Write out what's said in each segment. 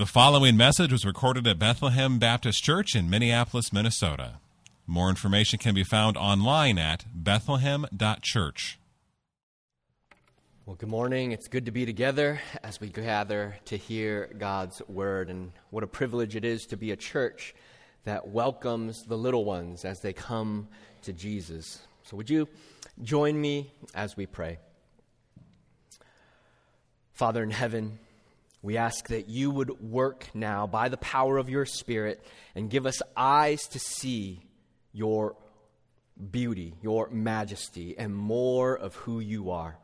The following message was recorded at Bethlehem Baptist Church in Minneapolis, Minnesota. More information can be found online at bethlehem.church. Well, good morning. It's good to be together as we gather to hear God's word. And what a privilege it is to be a church that welcomes the little ones as they come to Jesus. So, would you join me as we pray? Father in heaven, we ask that you would work now by the power of your Spirit and give us eyes to see your beauty, your majesty, and more of who you are.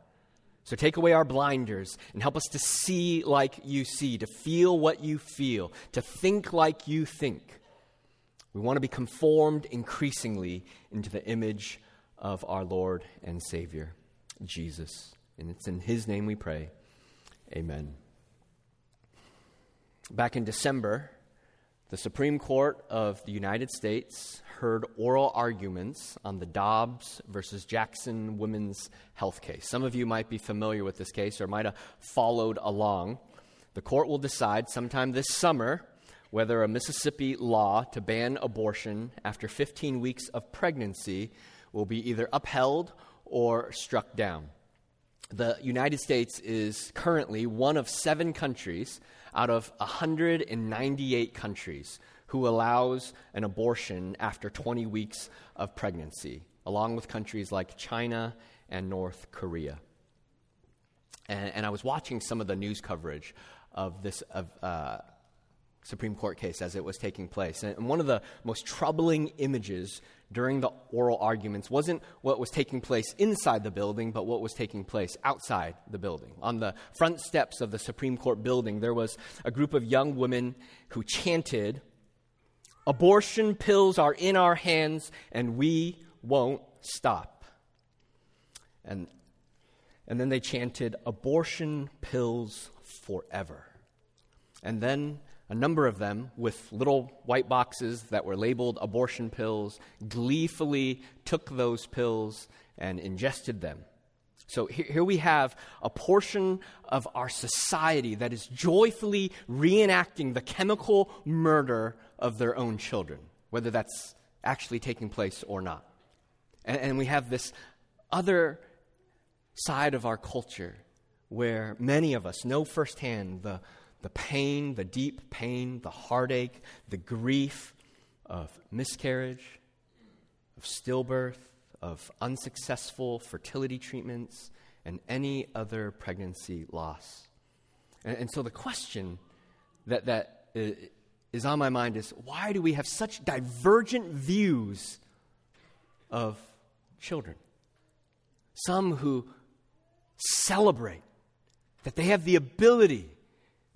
So take away our blinders and help us to see like you see, to feel what you feel, to think like you think. We want to be conformed increasingly into the image of our Lord and Savior, Jesus. And it's in His name we pray. Amen. Back in December, the Supreme Court of the United States heard oral arguments on the Dobbs versus Jackson women's health case. Some of you might be familiar with this case or might have followed along. The court will decide sometime this summer whether a Mississippi law to ban abortion after 15 weeks of pregnancy will be either upheld or struck down. The United States is currently one of seven countries out of 198 countries who allows an abortion after 20 weeks of pregnancy, along with countries like China and North Korea. And, and I was watching some of the news coverage of this of, uh, Supreme Court case as it was taking place. And one of the most troubling images during the oral arguments wasn't what was taking place inside the building, but what was taking place outside the building. On the front steps of the Supreme Court building, there was a group of young women who chanted, Abortion pills are in our hands, and we won't stop. And, and then they chanted, Abortion pills forever. And then a number of them, with little white boxes that were labeled abortion pills, gleefully took those pills and ingested them. So here, we have a portion of our society that is joyfully reenacting the chemical murder of their own children, whether that's actually taking place or not. And, and we have this other side of our culture where many of us know firsthand the the pain, the deep pain, the heartache, the grief of miscarriage, of stillbirth, of unsuccessful fertility treatments, and any other pregnancy loss. And, and so the question that, that uh, is on my mind is why do we have such divergent views of children? Some who celebrate that they have the ability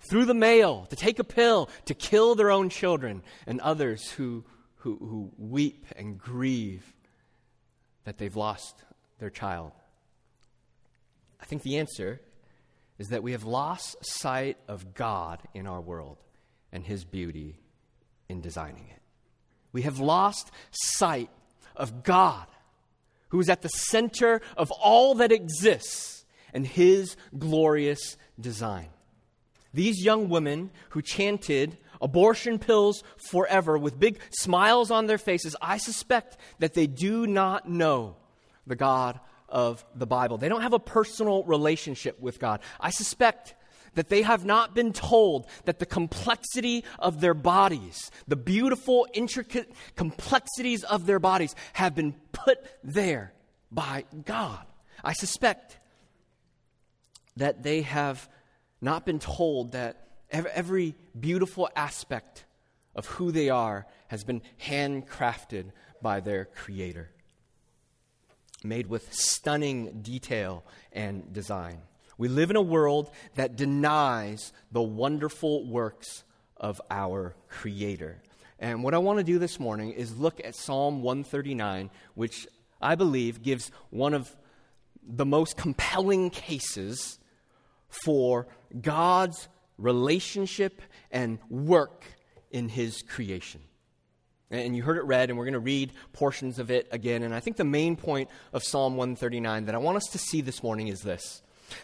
through the mail to take a pill to kill their own children, and others who, who, who weep and grieve that they've lost their child? I think the answer is that we have lost sight of God in our world and His beauty in designing it. We have lost sight of God, who is at the center of all that exists, and His glorious design. These young women who chanted abortion pills forever with big smiles on their faces, I suspect that they do not know the God of the Bible. They don't have a personal relationship with God. I suspect that they have not been told that the complexity of their bodies, the beautiful, intricate complexities of their bodies, have been put there by God. I suspect that they have not been told that every beautiful aspect of who they are has been handcrafted by their Creator, made with stunning detail and design. We live in a world that denies the wonderful works of our Creator. And what I want to do this morning is look at Psalm 139, which I believe gives one of the most compelling cases for God's relationship and work in His creation. And you heard it read, and we're going to read portions of it again. And I think the main point of Psalm 139 that I want us to see this morning is this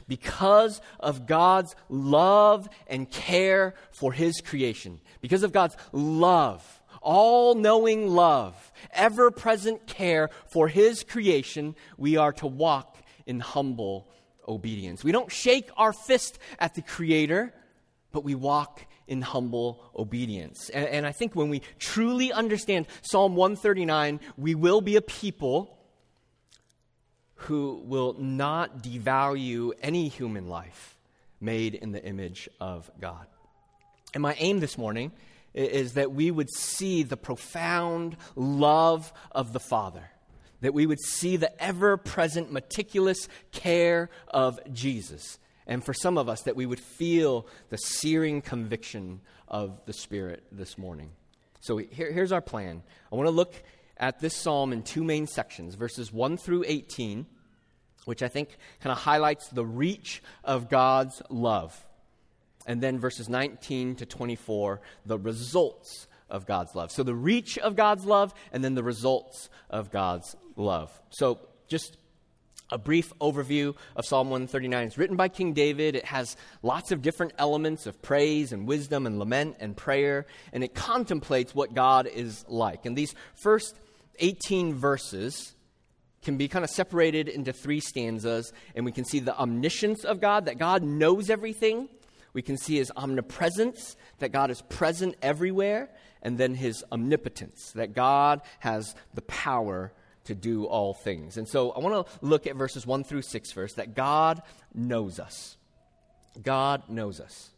Because of God's love and care for His creation, because of God's love, all knowing love, ever present care for His creation, we are to walk in humble obedience. We don't shake our fist at the Creator, but we walk in humble obedience. And, and, I think when we truly understand Psalm 139, we will be a people who will not devalue any human life made in the image of God. And my aim this morning is that we would see the profound love of the Father, that we would see the ever present, meticulous care of Jesus. And for some of us, that we would feel the searing conviction of the Spirit this morning. So here, here's our plan. I want to look at this psalm in two main sections verses 1 through 18, which I think kind of highlights the reach of God's love. And then verses 19 to 24, the results of God's love. So the reach of God's love, and then the results of God's love. So just a brief overview of Psalm 139. It's written by King David. It has lots of different elements of praise and wisdom and lament and prayer, and it contemplates what God is like. And these first 18 verses can be kind of separated into three stanzas, and we can see the omniscience of God, that God knows everything. We can see his omnipresence, that God is present everywhere, and then his omnipotence, that God has the power to do all things. And so I want to look at verses 1 through 6 first that God knows us. God knows us.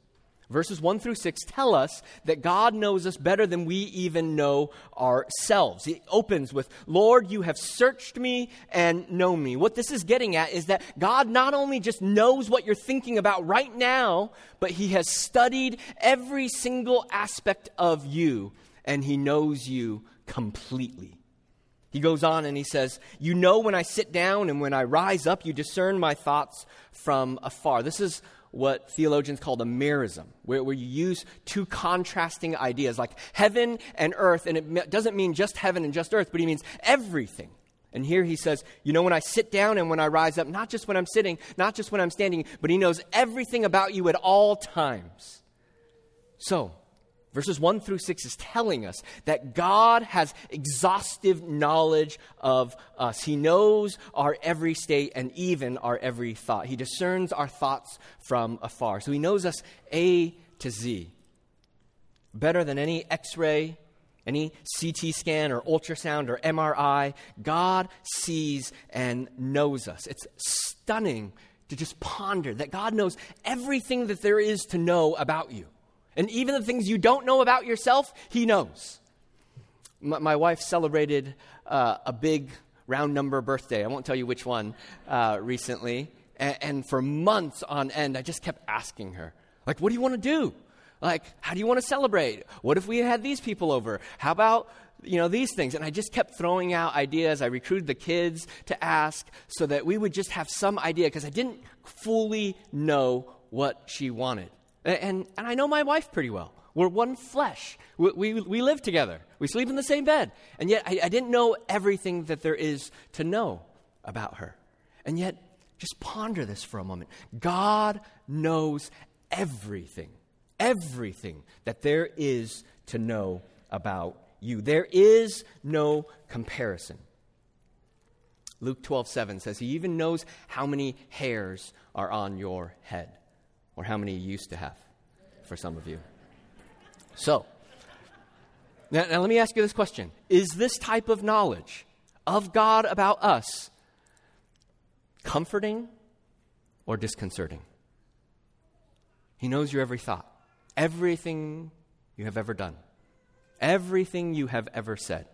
Verses 1 through 6 tell us that God knows us better than we even know ourselves. He opens with, Lord, you have searched me and know me. What this is getting at is that God not only just knows what you're thinking about right now, but He has studied every single aspect of you, and He knows you completely. He goes on and he says, You know when I sit down and when I rise up, you discern my thoughts from afar. This is what theologians call a merism, where, where you use two contrasting ideas like heaven and earth, and it doesn't mean just heaven and just earth, but he means everything. And here he says, You know, when I sit down and when I rise up, not just when I'm sitting, not just when I'm standing, but he knows everything about you at all times. So, Verses 1 through 6 is telling us that God has exhaustive knowledge of us. He knows our every state and even our every thought. He discerns our thoughts from afar. So he knows us A to Z. Better than any x ray, any CT scan or ultrasound or MRI, God sees and knows us. It's stunning to just ponder that God knows everything that there is to know about you. And even the things you don't know about yourself, He knows. My, my wife celebrated uh, a big round number birthday. I won't tell you which one uh, recently. And, and for months on end, I just kept asking her, like, what do you want to do? Like, how do you want to celebrate? What if we had these people over? How about you know these things and i just kept throwing out ideas i recruited the kids to ask so that we would just have some idea because i didn't fully know what she wanted and, and I know my wife pretty well. We're one flesh. We, we, we live together. We sleep in the same bed. And yet, I, I didn't know everything that there is to know about her. And yet, just ponder this for a moment. God knows everything, everything that there is to know about you. There is no comparison. Luke 12, 7 says, He even knows how many hairs are on your head or how many you used to have for some of you. So, now, now, let me ask you this question Is this type of knowledge of God about us comforting or disconcerting? He knows your every thought, everything you have ever done, everything you have ever said,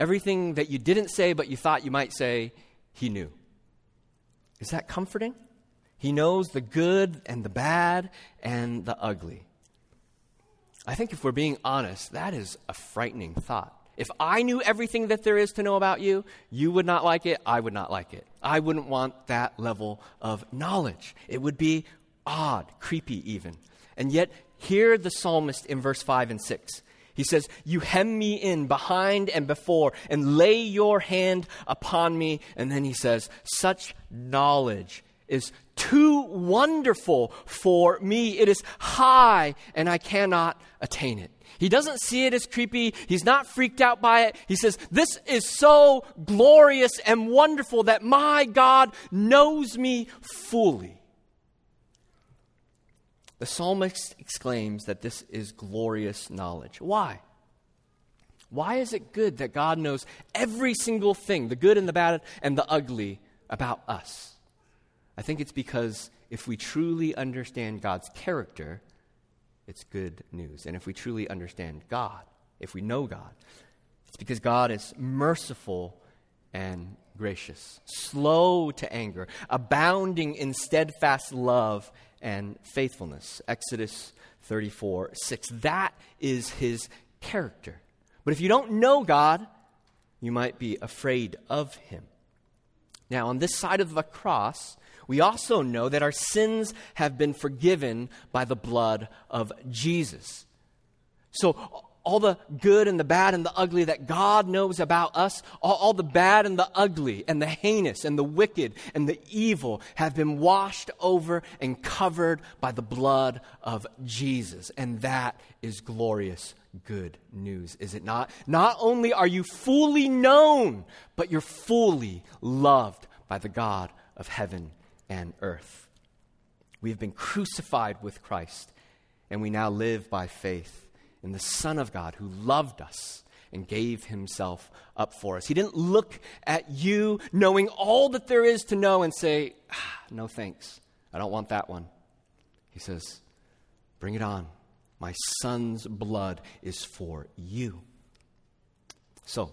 everything that you didn't say but you thought you might say, He knew. Is that comforting? He knows the good and the bad and the ugly. I think if we're being honest, that is a frightening thought. If I knew everything that there is to know about you, you would not like it, I would not like it. I wouldn't want that level of knowledge. It would be odd, creepy even. And yet, hear the psalmist in verse 5 and 6. He says, You hem me in behind and before, and lay your hand upon me. And then he says, Such knowledge is too wonderful for me. It is high, and I cannot attain it. He doesn't see it as creepy. He's not freaked out by it. He says, This is so glorious and wonderful that my God knows me fully. The psalmist exclaims that this is glorious knowledge. Why? Why is it good that God knows every single thing, the good and the bad and the ugly, about us? I think it's because if we truly understand God's character, it's good news. And if we truly understand God, if we know God, it's because God is merciful and gracious, slow to anger, abounding in steadfast love and faithfulness. Exodus 34 6. That is his character. But if you don't know God, you might be afraid of him. Now, on this side of the cross, we also know that our sins have been forgiven by the blood of Jesus. So, all the good and the bad and the ugly that God knows about us, all, all, the bad and the ugly and the heinous and the wicked and the evil have been washed over and covered by the blood of Jesus. And that is glorious good news, is it not? Not only are you fully known, but you're fully loved by the God of heaven and earth. We have been crucified with Christ, and we now live by faith in the Son of God who loved us and gave himself up for us. He didn't look at you knowing all that there is to know and say, ah, No thanks. I don't want that one. He says, Bring it on. My son's blood is for you. So,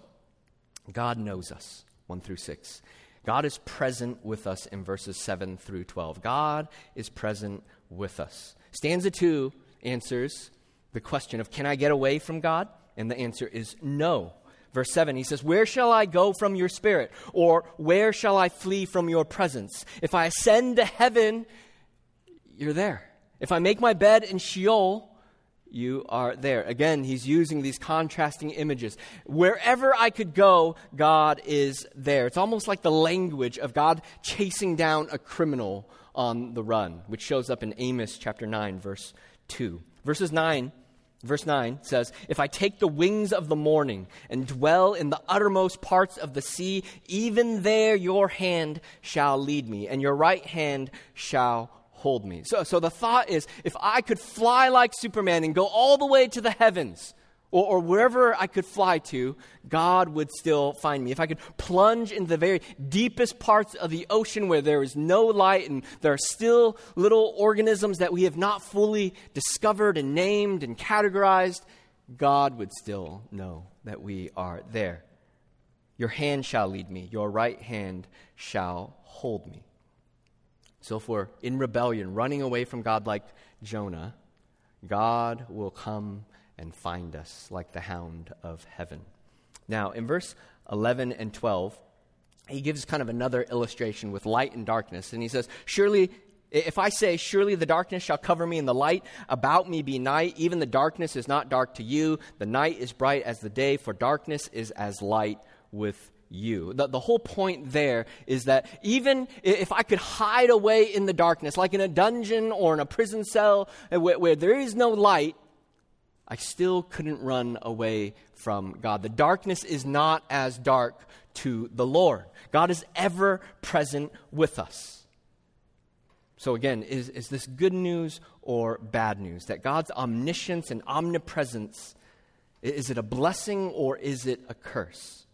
God knows us, 1 through 6. God is present with us in verses 7 through 12. God is present with us. Stanza 2 answers the question of, Can I get away from God? And the answer is no. Verse 7, he says, Where shall I go from your spirit? Or where shall I flee from your presence? If I ascend to heaven, you're there. If I make my bed in Sheol, you are there. Again, he's using these contrasting images. Wherever I could go, God is there. It's almost like the language of God chasing down a criminal on the run, which shows up in Amos chapter 9, verse 2. Verses 9, verse 9 says, If I take the wings of the morning and dwell in the uttermost parts of the sea, even there your hand shall lead me, and your right hand shall hold me. So, so the thought is if I could fly like Superman and go all the way to the heavens, or, or, wherever I could fly to, God would still find me. If I could plunge into the very deepest parts of the ocean where there is no light and there are still little organisms that we have not fully discovered and named and categorized, God would still know that we are there. Your hand shall lead me, your right hand shall hold me. So if we're in rebellion, running away from God like Jonah, God will come and find us like the hound of heaven. Now, in verse 11 and 12, he gives kind of another illustration with light and darkness. And he says, Surely, if I say, Surely the darkness shall cover me, and the light about me be night, even the darkness is not dark to you. The night is bright as the day, for darkness is as light with you. The, the whole point there is that even if I could hide away in the darkness, like in a dungeon or in a prison cell uh, where, where there is no light, I still couldn't run away from God. The darkness is not as dark to the Lord. God is ever present with us. So, again, is, is this good news or bad news? That God's omniscience and omnipresence, is it a blessing or is it a curse?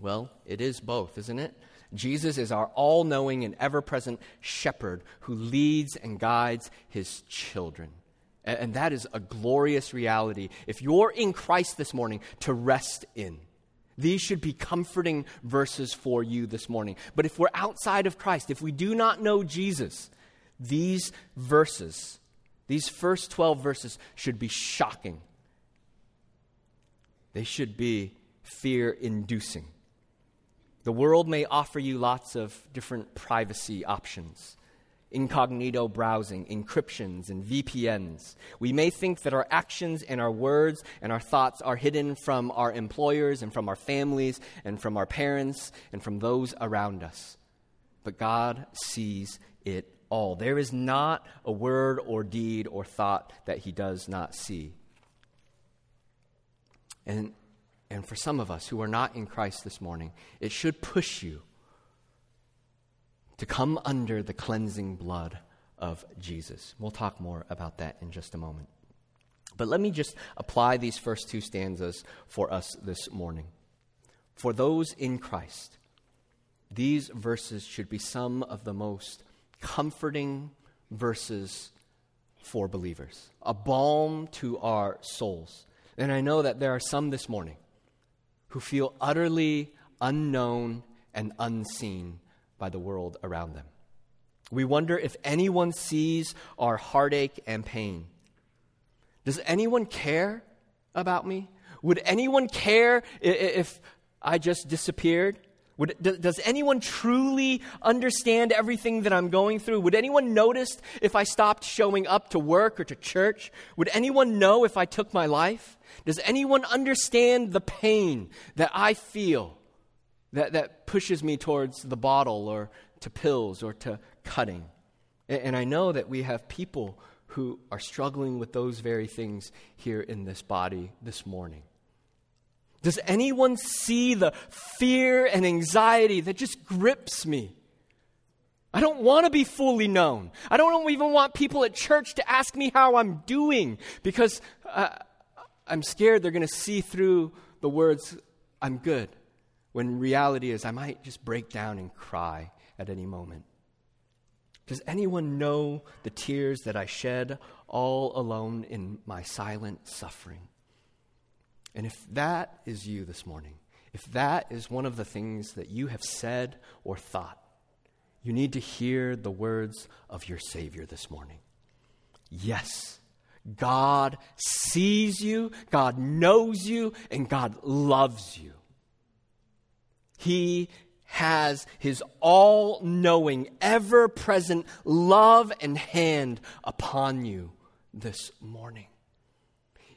Well, it is both, isn't it? Jesus is our all knowing and ever present shepherd who leads and guides his children. And that is a glorious reality. If you're in Christ this morning, to rest in. These should be comforting verses for you this morning. But if we're outside of Christ, if we do not know Jesus, these verses, these first 12 verses, should be shocking. They should be fear inducing. The world may offer you lots of different privacy options incognito browsing, encryptions, and VPNs. We may think that our actions and our words and our thoughts are hidden from our employers and from our families and from our parents and from those around us. But God sees it all. There is not a word or deed or thought that he does not see. And, and for some of us who are not in Christ this morning, it should push you to come under the cleansing blood of Jesus. We'll talk more about that in just a moment. But let me just apply these first two stanzas for us this morning. For those in Christ, these verses should be some of the most comforting verses for believers, a balm to our souls. And I know that there are some this morning who feel utterly unknown and unseen by the world around them. We wonder if anyone sees our heartache and pain. Does anyone care about me? Would anyone care if I just disappeared? Would, does anyone truly understand everything that I'm going through? Would anyone notice if I stopped showing up to work or to church? Would anyone know if I took my life? Does anyone understand the pain that I feel that, that pushes me towards the bottle or to pills or to cutting? And, and I know that we have people who are struggling with those very things here in this body this morning. Does anyone see the fear and anxiety that just grips me? I don't want to be fully known. I don't even want people at church to ask me how I'm doing because uh, I'm scared they're going to see through the words, I'm good, when reality is I might just break down and cry at any moment. Does anyone know the tears that I shed all alone in my silent suffering? And if that is you this morning, if that is one of the things that you have said or thought, you need to hear the words of your Savior this morning. Yes, God sees you, God knows you, and God loves you. He has his all knowing, ever present love and hand upon you this morning.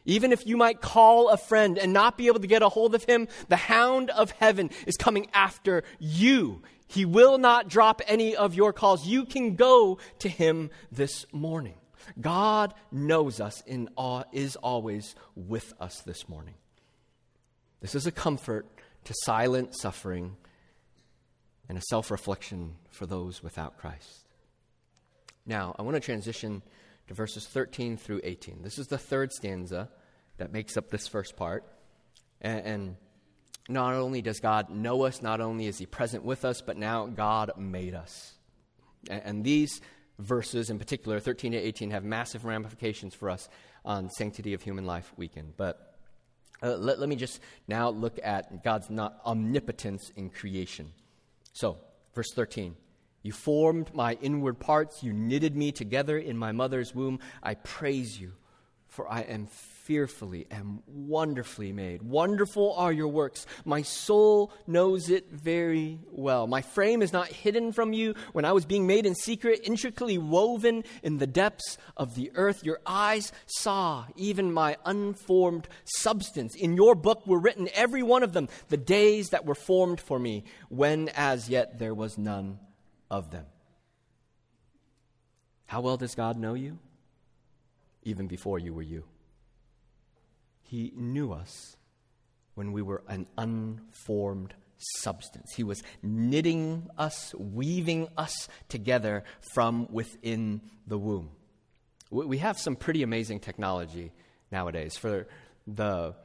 Even if you might call a friend and not be able to get a hold of him, the hound of heaven is coming after you. He will not drop any of your calls. You can go to him this morning. God knows us and is always with us this morning. This is a comfort to silent suffering and a self reflection for those without Christ. Now, I want to transition to verses 13 through 18. This is the third stanza that makes up this first part. And, and not only does God know us, not only is He present with us, but now God made us. And, and these verses, in particular, 13 to 18, have massive ramifications for us on Sanctity of Human Life weekend. But uh, let, let me just now look at God's not omnipotence in creation. So, verse 13. You formed my inward parts. You knitted me together in my mother's womb. I praise you, for I am fearfully and wonderfully made. Wonderful are your works. My soul knows it very well. My frame is not hidden from you. When I was being made in secret, intricately woven in the depths of the earth, your eyes saw even my unformed substance. In your book were written, every one of them, the days that were formed for me, when as yet there was none of them. How well does God know you? Even before you were you. He knew us when we were an unformed substance. He was knitting us, weaving us together from within the womb. We have some pretty amazing technology nowadays. For the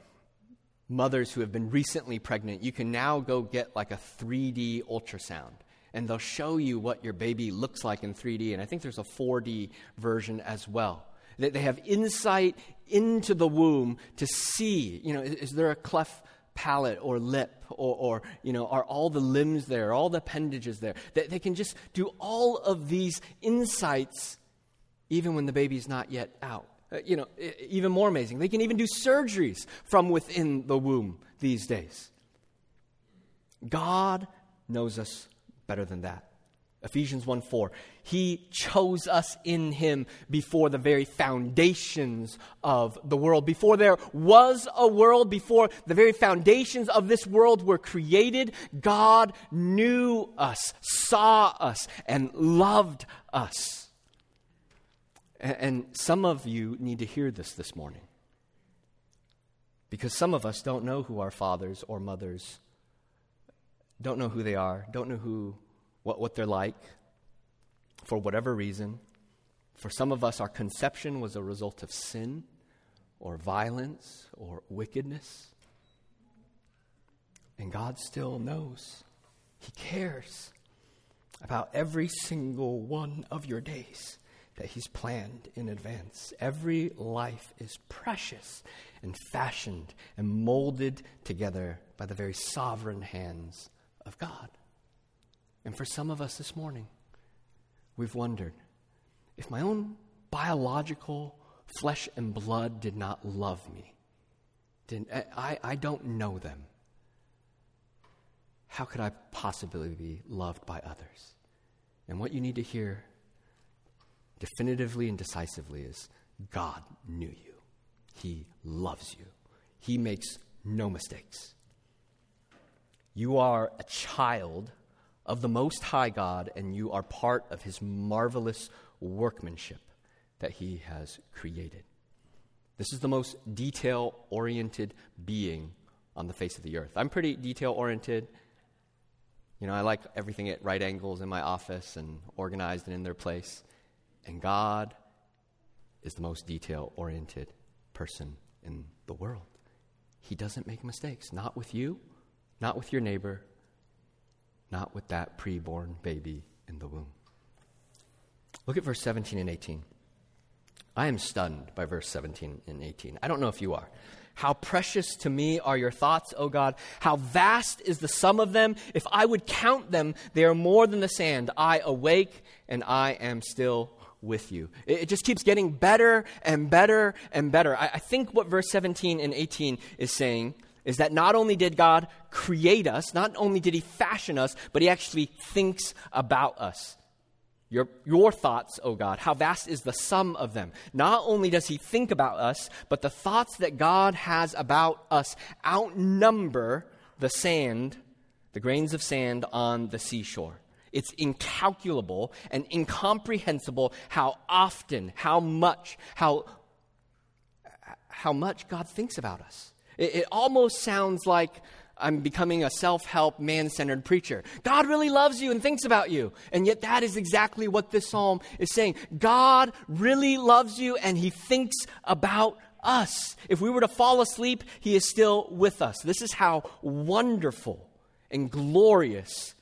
mothers who have been recently pregnant, you can now go get like a 3D ultrasound. And they'll show you what your baby looks like in 3D. And I think there's a 4D version as well. That they have insight into the womb to see, you know, is, there a cleft palate or lip or, or, you know, are all the limbs there, all the appendages there? That they can just do all of these insights even when the baby's not yet out. Uh, you know, even more amazing, they can even do surgeries from within the womb these days. God knows us better than that. Ephesians 1 4. He chose us in Him before the very foundations of the world. Before there was a world, before the very foundations of this world were created, God knew us, saw us, and loved us. And some of you need to hear this this morning. Because some of us don't know who our fathers or mothers don't know who they are, don't know who what, what they're like for whatever reason. For some of us, our conception was a result of sin or violence or wickedness. And God still knows. He cares about every single one of your days that He's planned in advance. Every life is precious and fashioned and molded together by the very sovereign hands of God. And for some of us this morning, we've wondered if my own biological flesh and blood did not love me, didn't, I, I don't know them, how could I possibly be loved by others? And what you need to hear definitively and decisively is God knew you, He loves you, He makes no mistakes. You are a child of the Most High God, and you are part of His marvelous workmanship that He has created. This is the most detail oriented being on the face of the earth. I'm pretty detail oriented. You know, I like everything at right angles in my office and organized and in their place. And God is the most detail oriented person in the world. He doesn't make mistakes, not with you, not with your neighbor, not with that preborn baby in the womb. Look at verse 17 and 18. I am stunned by verse 17 and 18. I don't know if you are. How precious to me are your thoughts, O God. How vast is the sum of them. If I would count them, they are more than the sand. I awake and I am still with you. It, just keeps getting better and better and better. I, I think what verse 17 and 18 is saying is that not only did God create us, not only did He fashion us, but He actually thinks about us. Your, your thoughts, O oh God, how vast is the sum of them. Not only does He think about us, but the thoughts that God has about us outnumber the sand, the grains of sand on the seashore. It's incalculable and incomprehensible how often, how much, how, how much God thinks about us. It, it almost sounds like I'm becoming a self help, man centered preacher. God really loves you and thinks about you. And yet, that is exactly what this psalm is saying. God really loves you and he thinks about us. If we were to fall asleep, he is still with us. This is how wonderful and glorious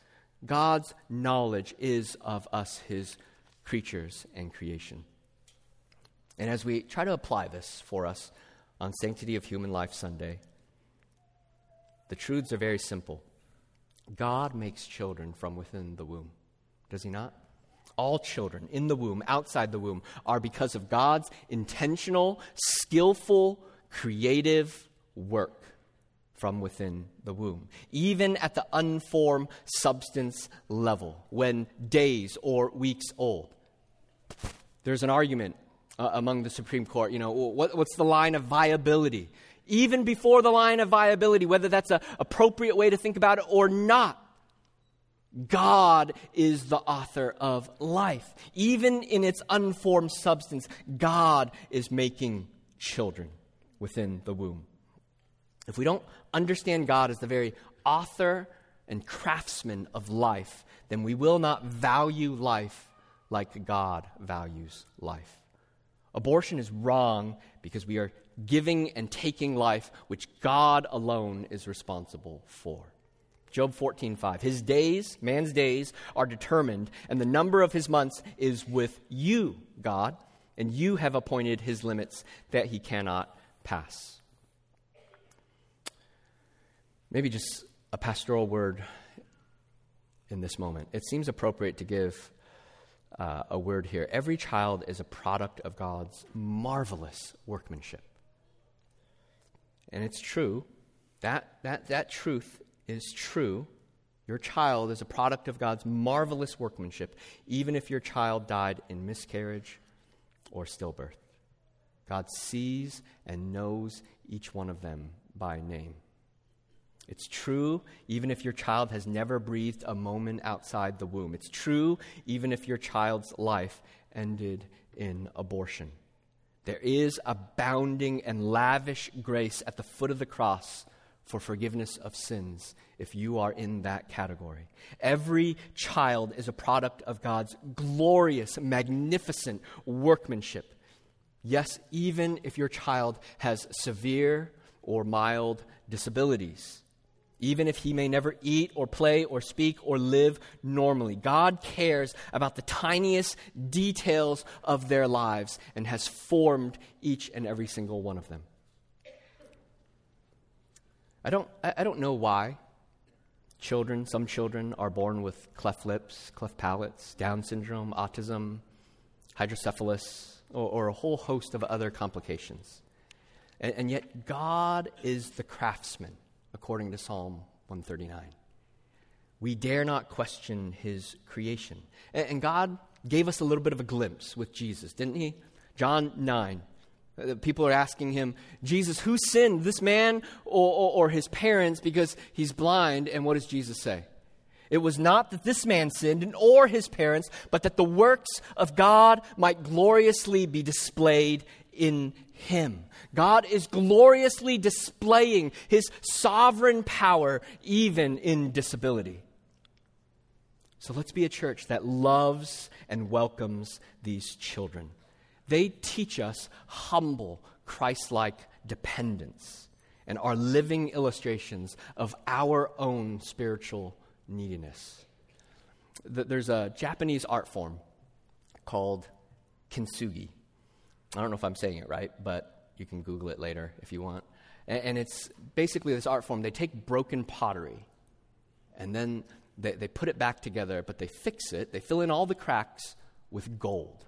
God's knowledge is of us, his creatures and creation. And as we try to apply this for us, on Sanctity of Human Life Sunday, the truths are very simple. God makes children from within the womb, does He not? All children in the womb, outside the womb, are because of God's intentional, skillful, creative work from within the womb. Even at the unformed substance level, when days or weeks old. There's an argument uh, among the Supreme Court. You know, what, what's the line of viability? Even before the line of viability, whether that's an appropriate way to think about it or not, God is the author of life. Even in its unformed substance, God is making children within the womb. If we don't understand God as the very author and craftsman of life, then we will not value life like God values life. Abortion is wrong because we are giving and taking life which God alone is responsible for. Job 14:5 His days, man's days are determined and the number of his months is with you, God, and you have appointed his limits that he cannot pass. Maybe just a pastoral word in this moment. It seems appropriate to give uh, a word here. Every child is a product of God's marvelous workmanship. And it's true. That, that, that truth is true. Your child is a product of God's marvelous workmanship, even if your child died in miscarriage or stillbirth. God sees and knows each one of them by name. It's true even if your child has never breathed a moment outside the womb. It's true even if your child's life ended in abortion. There is abounding and lavish grace at the foot of the cross for forgiveness of sins if you are in that category. Every child is a product of God's glorious, magnificent workmanship. Yes, even if your child has severe or mild disabilities even if he may never eat or play or speak or live normally. God cares about the tiniest details of their lives and has formed each and every single one of them. I don't, I don't know why children, some children, are born with cleft lips, cleft palates, Down syndrome, autism, hydrocephalus, or, or a whole host of other complications. And, and yet, God is the craftsman according to Psalm 139. We dare not question his creation. And, God gave us a little bit of a glimpse with Jesus, didn't he? John 9. Uh, people are asking him, Jesus, who sinned, this man or, or, or his parents, because he's blind? And what does Jesus say? It was not that this man sinned, or his parents, but that the works of God might gloriously be displayed in him. God is gloriously displaying his sovereign power even in disability. So let's be a church that loves and welcomes these children. They teach us humble, Christ like dependence and are living illustrations of our own spiritual neediness. There's a Japanese art form called kintsugi. I don't know if I'm saying it right, but you can Google it later if you want. And, and it's basically this art form. They take broken pottery and then they, they put it back together, but they fix it. They fill in all the cracks with gold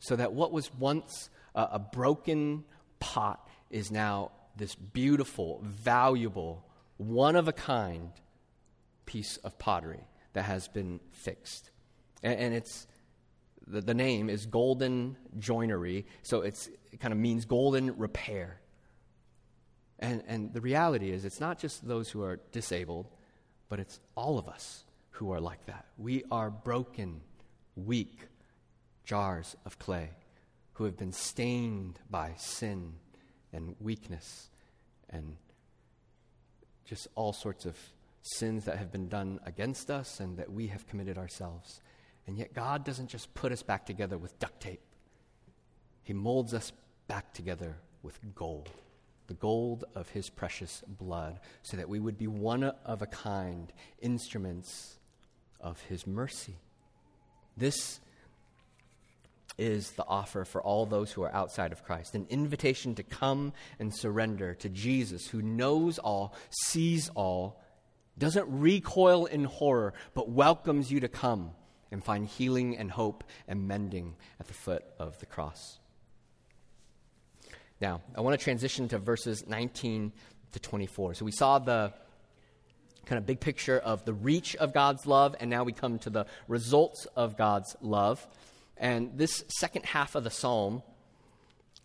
so that what was once a, a broken pot is now this beautiful, valuable, one of a kind piece of pottery that has been fixed. And, and it's the, the name is golden joinery, so it kind of means golden repair. And, and the reality is, it's not just those who are disabled, but it's all of us who are like that. We are broken, weak jars of clay who have been stained by sin and weakness and just all sorts of sins that have been done against us and that we have committed ourselves. And yet, God doesn't just put us back together with duct tape, He molds us back together with gold, the gold of His precious blood, so that we would be one of a kind instruments of His mercy. This is the offer for all those who are outside of Christ an invitation to come and surrender to Jesus, who knows all, sees all, doesn't recoil in horror, but welcomes you to come and find healing and hope and mending at the foot of the cross. Now, I want to transition to verses 19 to 24. So we saw the kind of big picture of the reach of God's love, and now we come to the results of God's love. And this second half of the psalm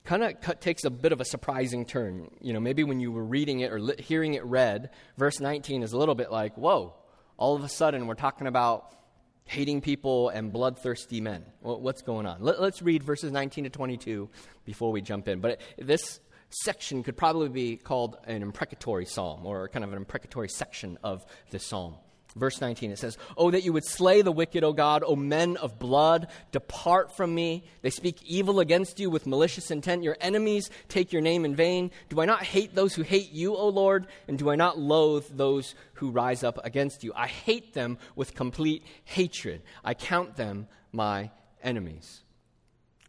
kind of takes a bit of a surprising turn. You know, maybe when you were reading it or hearing it read, verse 19 is a little bit like, whoa, all of a sudden we're talking about hating people and bloodthirsty men. What's going on? Let, us read verses 19 to 22 before we jump in. But this section could probably be called an imprecatory psalm or kind of an imprecatory section of this psalm. Verse 19, it says, Oh, that you would slay the wicked, O God, O men of blood, depart from me. They speak evil against you with malicious intent. Your enemies take your name in vain. Do I not hate those who hate you, O Lord? And do I not loathe those who rise up against you? I hate them with complete hatred. I count them my enemies.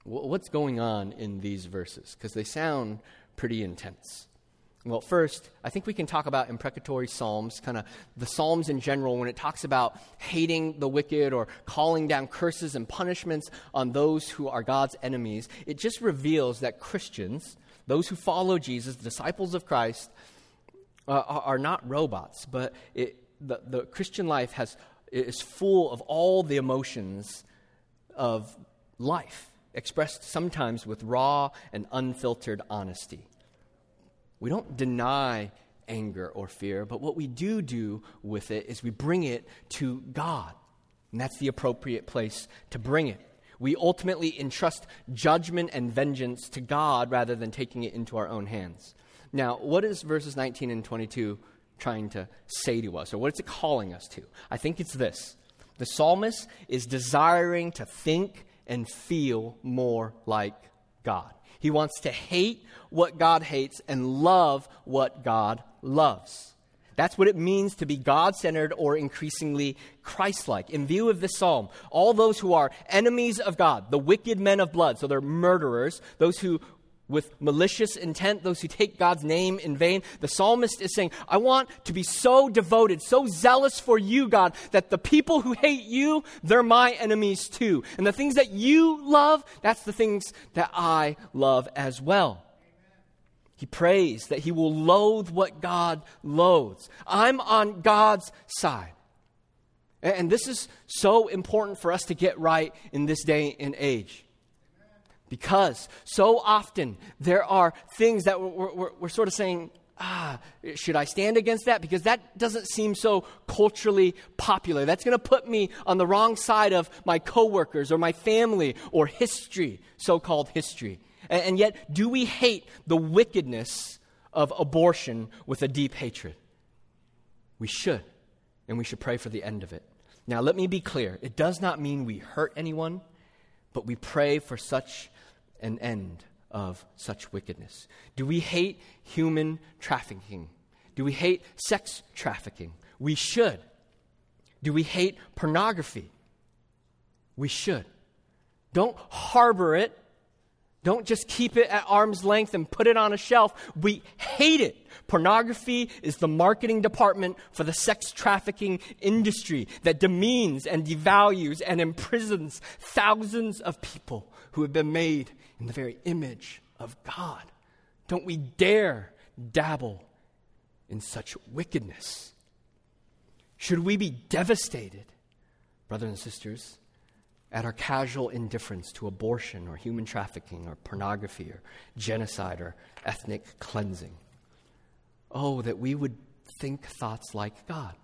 What's going on in these verses? Because they sound pretty intense. Well, first, I think we can talk about imprecatory psalms, kind of the psalms in general, when it talks about hating the wicked or calling down curses and punishments on those who are God's enemies. It just reveals that Christians, those who follow Jesus, disciples of Christ, uh, are not robots, but it, the, the Christian life has, is full of all the emotions of life, expressed sometimes with raw and unfiltered honesty. We don't deny anger or fear, but what we do do with it is we bring it to God. And that's the appropriate place to bring it. We ultimately entrust judgment and vengeance to God rather than taking it into our own hands. Now, what is verses 19 and 22 trying to say to us, or what is it calling us to? I think it's this the psalmist is desiring to think and feel more like God. He wants to hate what God hates and love what God loves. That's what it means to be God centered or increasingly Christ like. In view of this psalm, all those who are enemies of God, the wicked men of blood, so they're murderers, those who with malicious intent, those who take God's name in vain. The psalmist is saying, I want to be so devoted, so zealous for you, God, that the people who hate you, they're my enemies too. And the things that you love, that's the things that I love as well. He prays that he will loathe what God loathes. I'm on God's side. And this is so important for us to get right in this day and age. Because so often there are things that we're, we're, we're, sort of saying, ah, should I stand against that? Because that doesn't seem so culturally popular. That's going to put me on the wrong side of my coworkers or my family or history, so called history. And, and yet, do we hate the wickedness of abortion with a deep hatred? We should, and we should pray for the end of it. Now, let me be clear it does not mean we hurt anyone, but we pray for such an end of such wickedness? Do we hate human trafficking? Do we hate sex trafficking? We should. Do we hate pornography? We should. Don't harbor it. Don't just keep it at arm's length and put it on a shelf. We hate it. Pornography is the marketing department for the sex trafficking industry that demeans and devalues and imprisons thousands of people who have been made in the very image of God. Don't we dare dabble in such wickedness? Should we be devastated, brothers and sisters, at our casual indifference to abortion or human trafficking or pornography or genocide or ethnic cleansing? Oh, that we would think thoughts like God.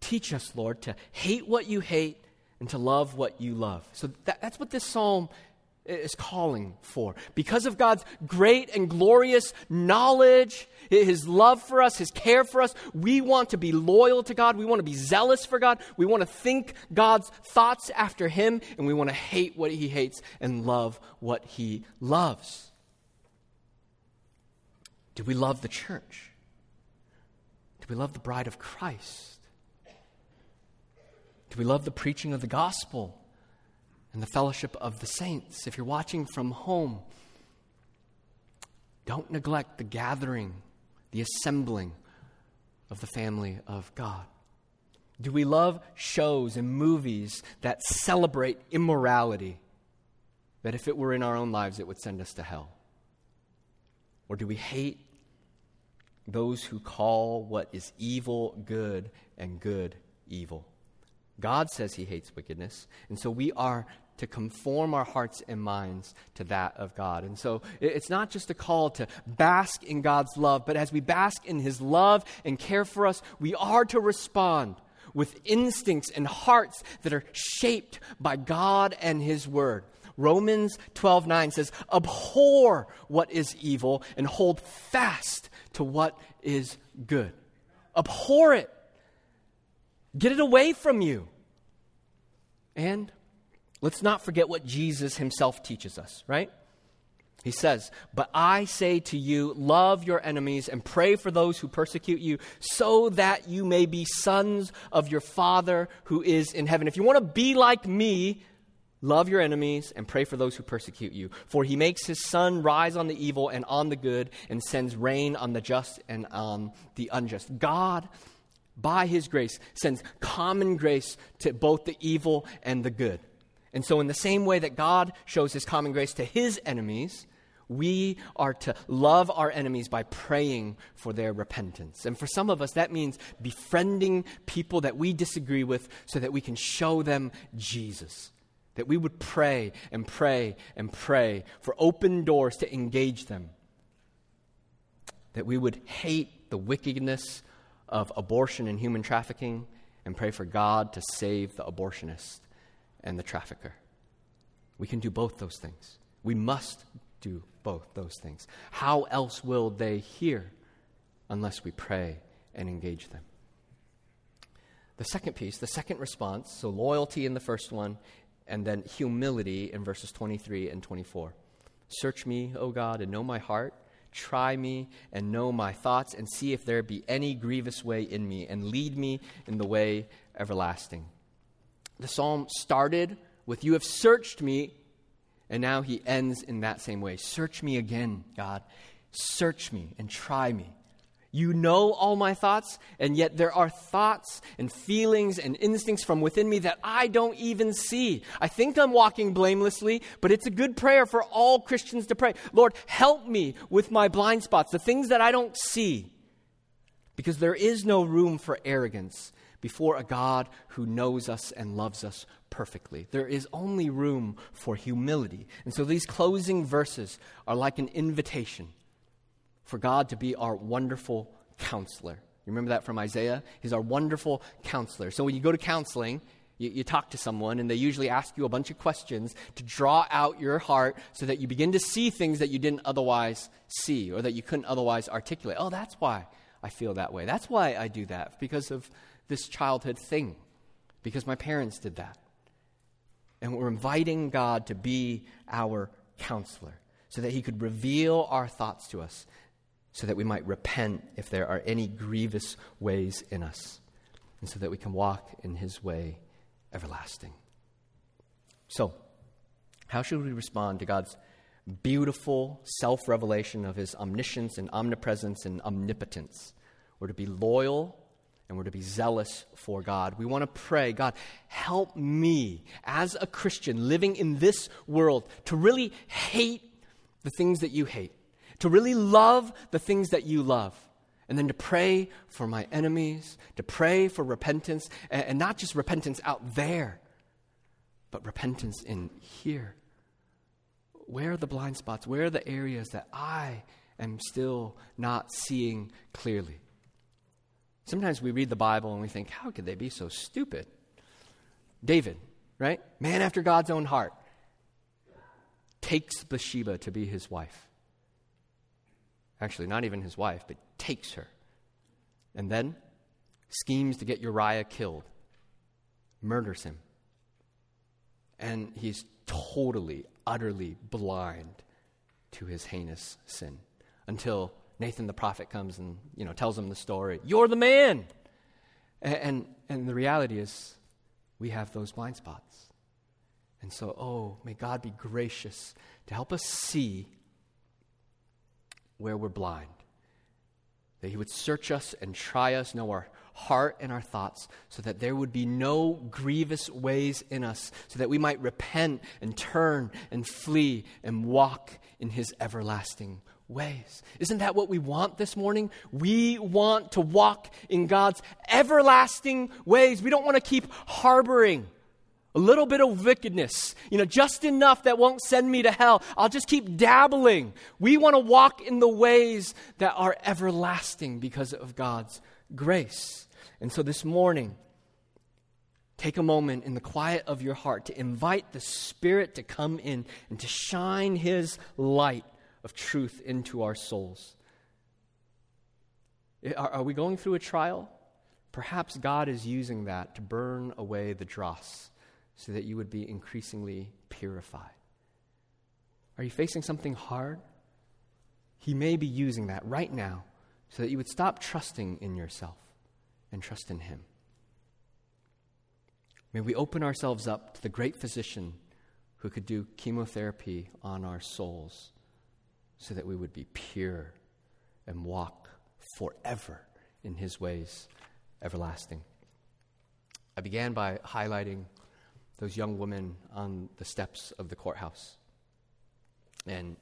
Teach us, Lord, to hate what you hate and to love what you love. So that, that's what this psalm is calling for. Because of God's great and glorious knowledge, His love for us, His care for us, we want to be loyal to God. We want to be zealous for God. We want to think God's thoughts after Him, and we want to hate what He hates and love what He loves. Do we love the church? Do we love the bride of Christ? Do we love the preaching of the gospel? And the fellowship of the saints. If you're watching from home, don't neglect the gathering, the assembling of the family of God. Do we love shows and movies that celebrate immorality, that if it were in our own lives, it would send us to hell? Or do we hate those who call what is evil good and good evil? God says he hates wickedness, and so we are to conform our hearts and minds to that of God. And so it's not just a call to bask in God's love, but as we bask in His love and care for us, we are to respond with instincts and hearts that are shaped by God and His Word. Romans 12:9 says, "Abhor what is evil and hold fast to what is good." Abhor it. Get it away from you. And Let's not forget what Jesus himself teaches us, right? He says, But I say to you, love your enemies and pray for those who persecute you, so that you may be sons of your Father who is in heaven. If you want to be like me, love your enemies and pray for those who persecute you. For he makes his sun rise on the evil and on the good, and sends rain on the just and on the unjust. God, by his grace, sends common grace to both the evil and the good. And so, in the same way that God shows his common grace to his enemies, We are to love our enemies by praying for their repentance. And for some of us, that means befriending people that we disagree with so that we can show them Jesus. That we would pray and pray and pray for open doors to engage them. That we would hate the wickedness of abortion and human trafficking and pray for God to save the abortionist and the trafficker. We can do both those things. We must do both those things. How else will they hear unless we pray and engage them? The second piece, the second response, so loyalty in the first one, and then humility in verses 23 and 24. Search me, O God, and know my heart. Try me and know my thoughts, and see if there be any grievous way in me, and lead me in the way everlasting. The psalm started with, You have searched me, and now he ends in that same way Search me again, God. Search me and try me. You know all my thoughts, and yet there are thoughts and feelings and instincts from within me that I don't even see. I think I'm walking blamelessly, but it's a good prayer for all Christians to pray. Lord, help me with my blind spots, the things that I don't see. Because there is no room for arrogance before a God who knows us and loves us perfectly. There is only room for humility. And so these closing verses are like an invitation for God to be our wonderful counselor. You remember that from Isaiah? He's our wonderful counselor. So when you go to counseling, you, you, talk to someone, and they usually ask you a bunch of questions to draw out your heart so that you begin to see things that you didn't otherwise see or that you couldn't otherwise articulate. Oh, that's why I feel that way. That's why I do that, because of this childhood thing, because my parents did that. And we're inviting God to be our counselor so that he could reveal our thoughts to us, so that we might repent if there are any grievous ways in us, and so that we can walk in his way everlasting. So, how should we respond to God's beautiful self revelation of his omniscience and omnipresence and omnipotence? We're to be loyal and we're to be zealous for God. We want to pray, God, help me as a Christian living in this world to really hate the things that you hate, to really love the things that you love, and then to pray for my enemies, to pray for repentance, and, not just repentance out there, but repentance in here. Where are the blind spots? Where are the areas that I am still not seeing clearly? Sometimes we read the Bible and we think, how could they be so stupid? David, right? Man after God's own heart, takes Bathsheba to be his wife. Actually, not even his wife, but takes her. And then schemes to get Uriah killed, murders him. And he's totally, utterly blind to his heinous sin until Nathan the prophet comes and you know tells him the story. You're the man. And, and, and the reality is we have those blind spots. And so, oh, may God be gracious to help us see where we're blind. That He would search us and try us, know our heart and our thoughts, so that there would be no grievous ways in us, so that we might repent and turn and flee and walk in His everlasting ways. Isn't that what we want this morning? We want to walk in God's everlasting ways. We don't want to keep harboring a little bit of wickedness, you know, just enough that won't send me to hell. I'll just keep dabbling. We want to walk in the ways that are everlasting because of God's grace. And so this morning, take a moment in the quiet of your heart to invite the Spirit to come in and to shine His light of truth into our souls. Are, are we going through a trial? Perhaps God is using that to burn away the dross so that you would be increasingly purified. Are you facing something hard? He may be using that right now so that you would stop trusting in yourself and trust in Him. May we open ourselves up to the great physician who could do chemotherapy on our souls so that we would be pure and walk forever in his ways everlasting. I began by highlighting those young women on the steps of the courthouse. And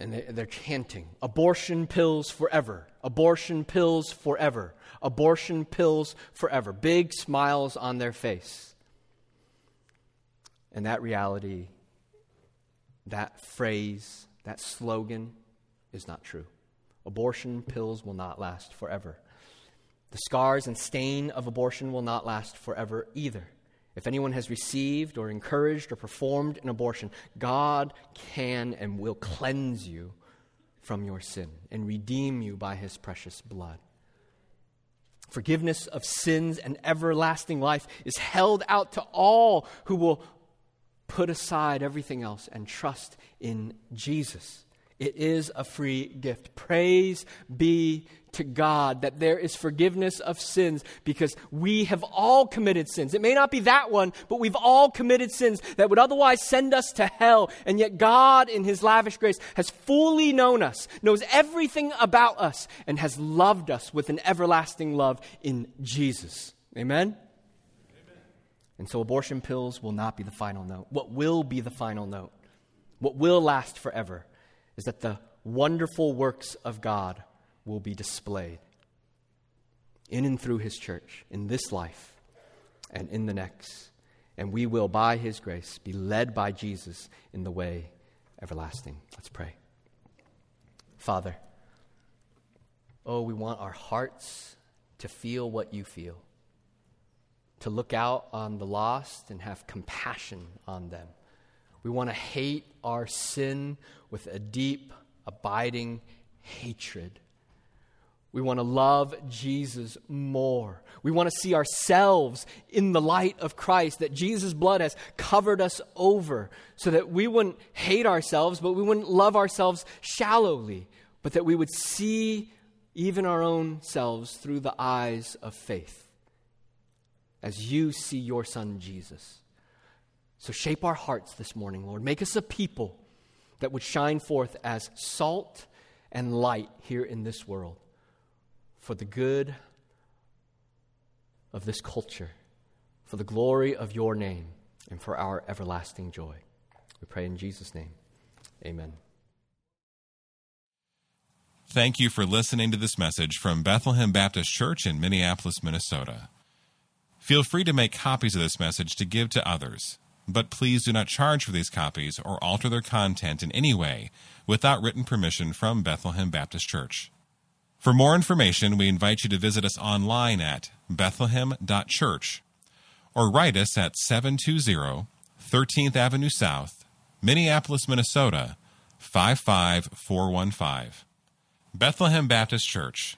And they're chanting, abortion pills forever, abortion pills forever, abortion pills forever. Big smiles on their face. And that reality, that phrase, that slogan is not true. Abortion pills will not last forever. The scars and stain of abortion will not last forever either. If anyone has received or encouraged or performed an abortion, God can and will cleanse you from your sin and redeem you by his precious blood. Forgiveness of sins and everlasting life is held out to all who will put aside everything else and trust in Jesus. It is a free gift. Praise be to God that there is forgiveness of sins because we have all committed sins. It may not be that one, but we've all committed sins that would otherwise send us to hell. And yet, God, in His lavish grace, has fully known us, knows everything about us, and has loved us with an everlasting love in Jesus. Amen? And so abortion pills will not be the final note. What will be the final note, what will last forever, is that the wonderful works of God will be displayed in and through His church in this life and in the next. And we will, by His grace, be led by Jesus in the way everlasting. Let's pray. Father, oh, we want our hearts to feel what you feel to look out on the lost and have compassion on them. We want to hate our sin with a deep, abiding hatred. We want to love Jesus more. We want to see ourselves in the light of Christ, that Jesus' blood has covered us over, so that we wouldn't hate ourselves, but we wouldn't love ourselves shallowly, but that we would see even our own selves through the eyes of faith as you see your son Jesus. So shape our hearts this morning, Lord. Make us a people that would shine forth as salt and light here in this world for the good of this culture, for the glory of your name, and for our everlasting joy. We pray in Jesus' name. Amen. Thank you for listening to this message from Bethlehem Baptist Church in Minneapolis, Minnesota. Feel free to make copies of this message to give to others, but please do not charge for these copies or alter their content in any way without written permission from Bethlehem Baptist Church. For more information, we invite you to visit us online at bethlehem.church or write us at 720 13th Avenue South, Minneapolis, Minnesota 55415. Bethlehem Baptist Church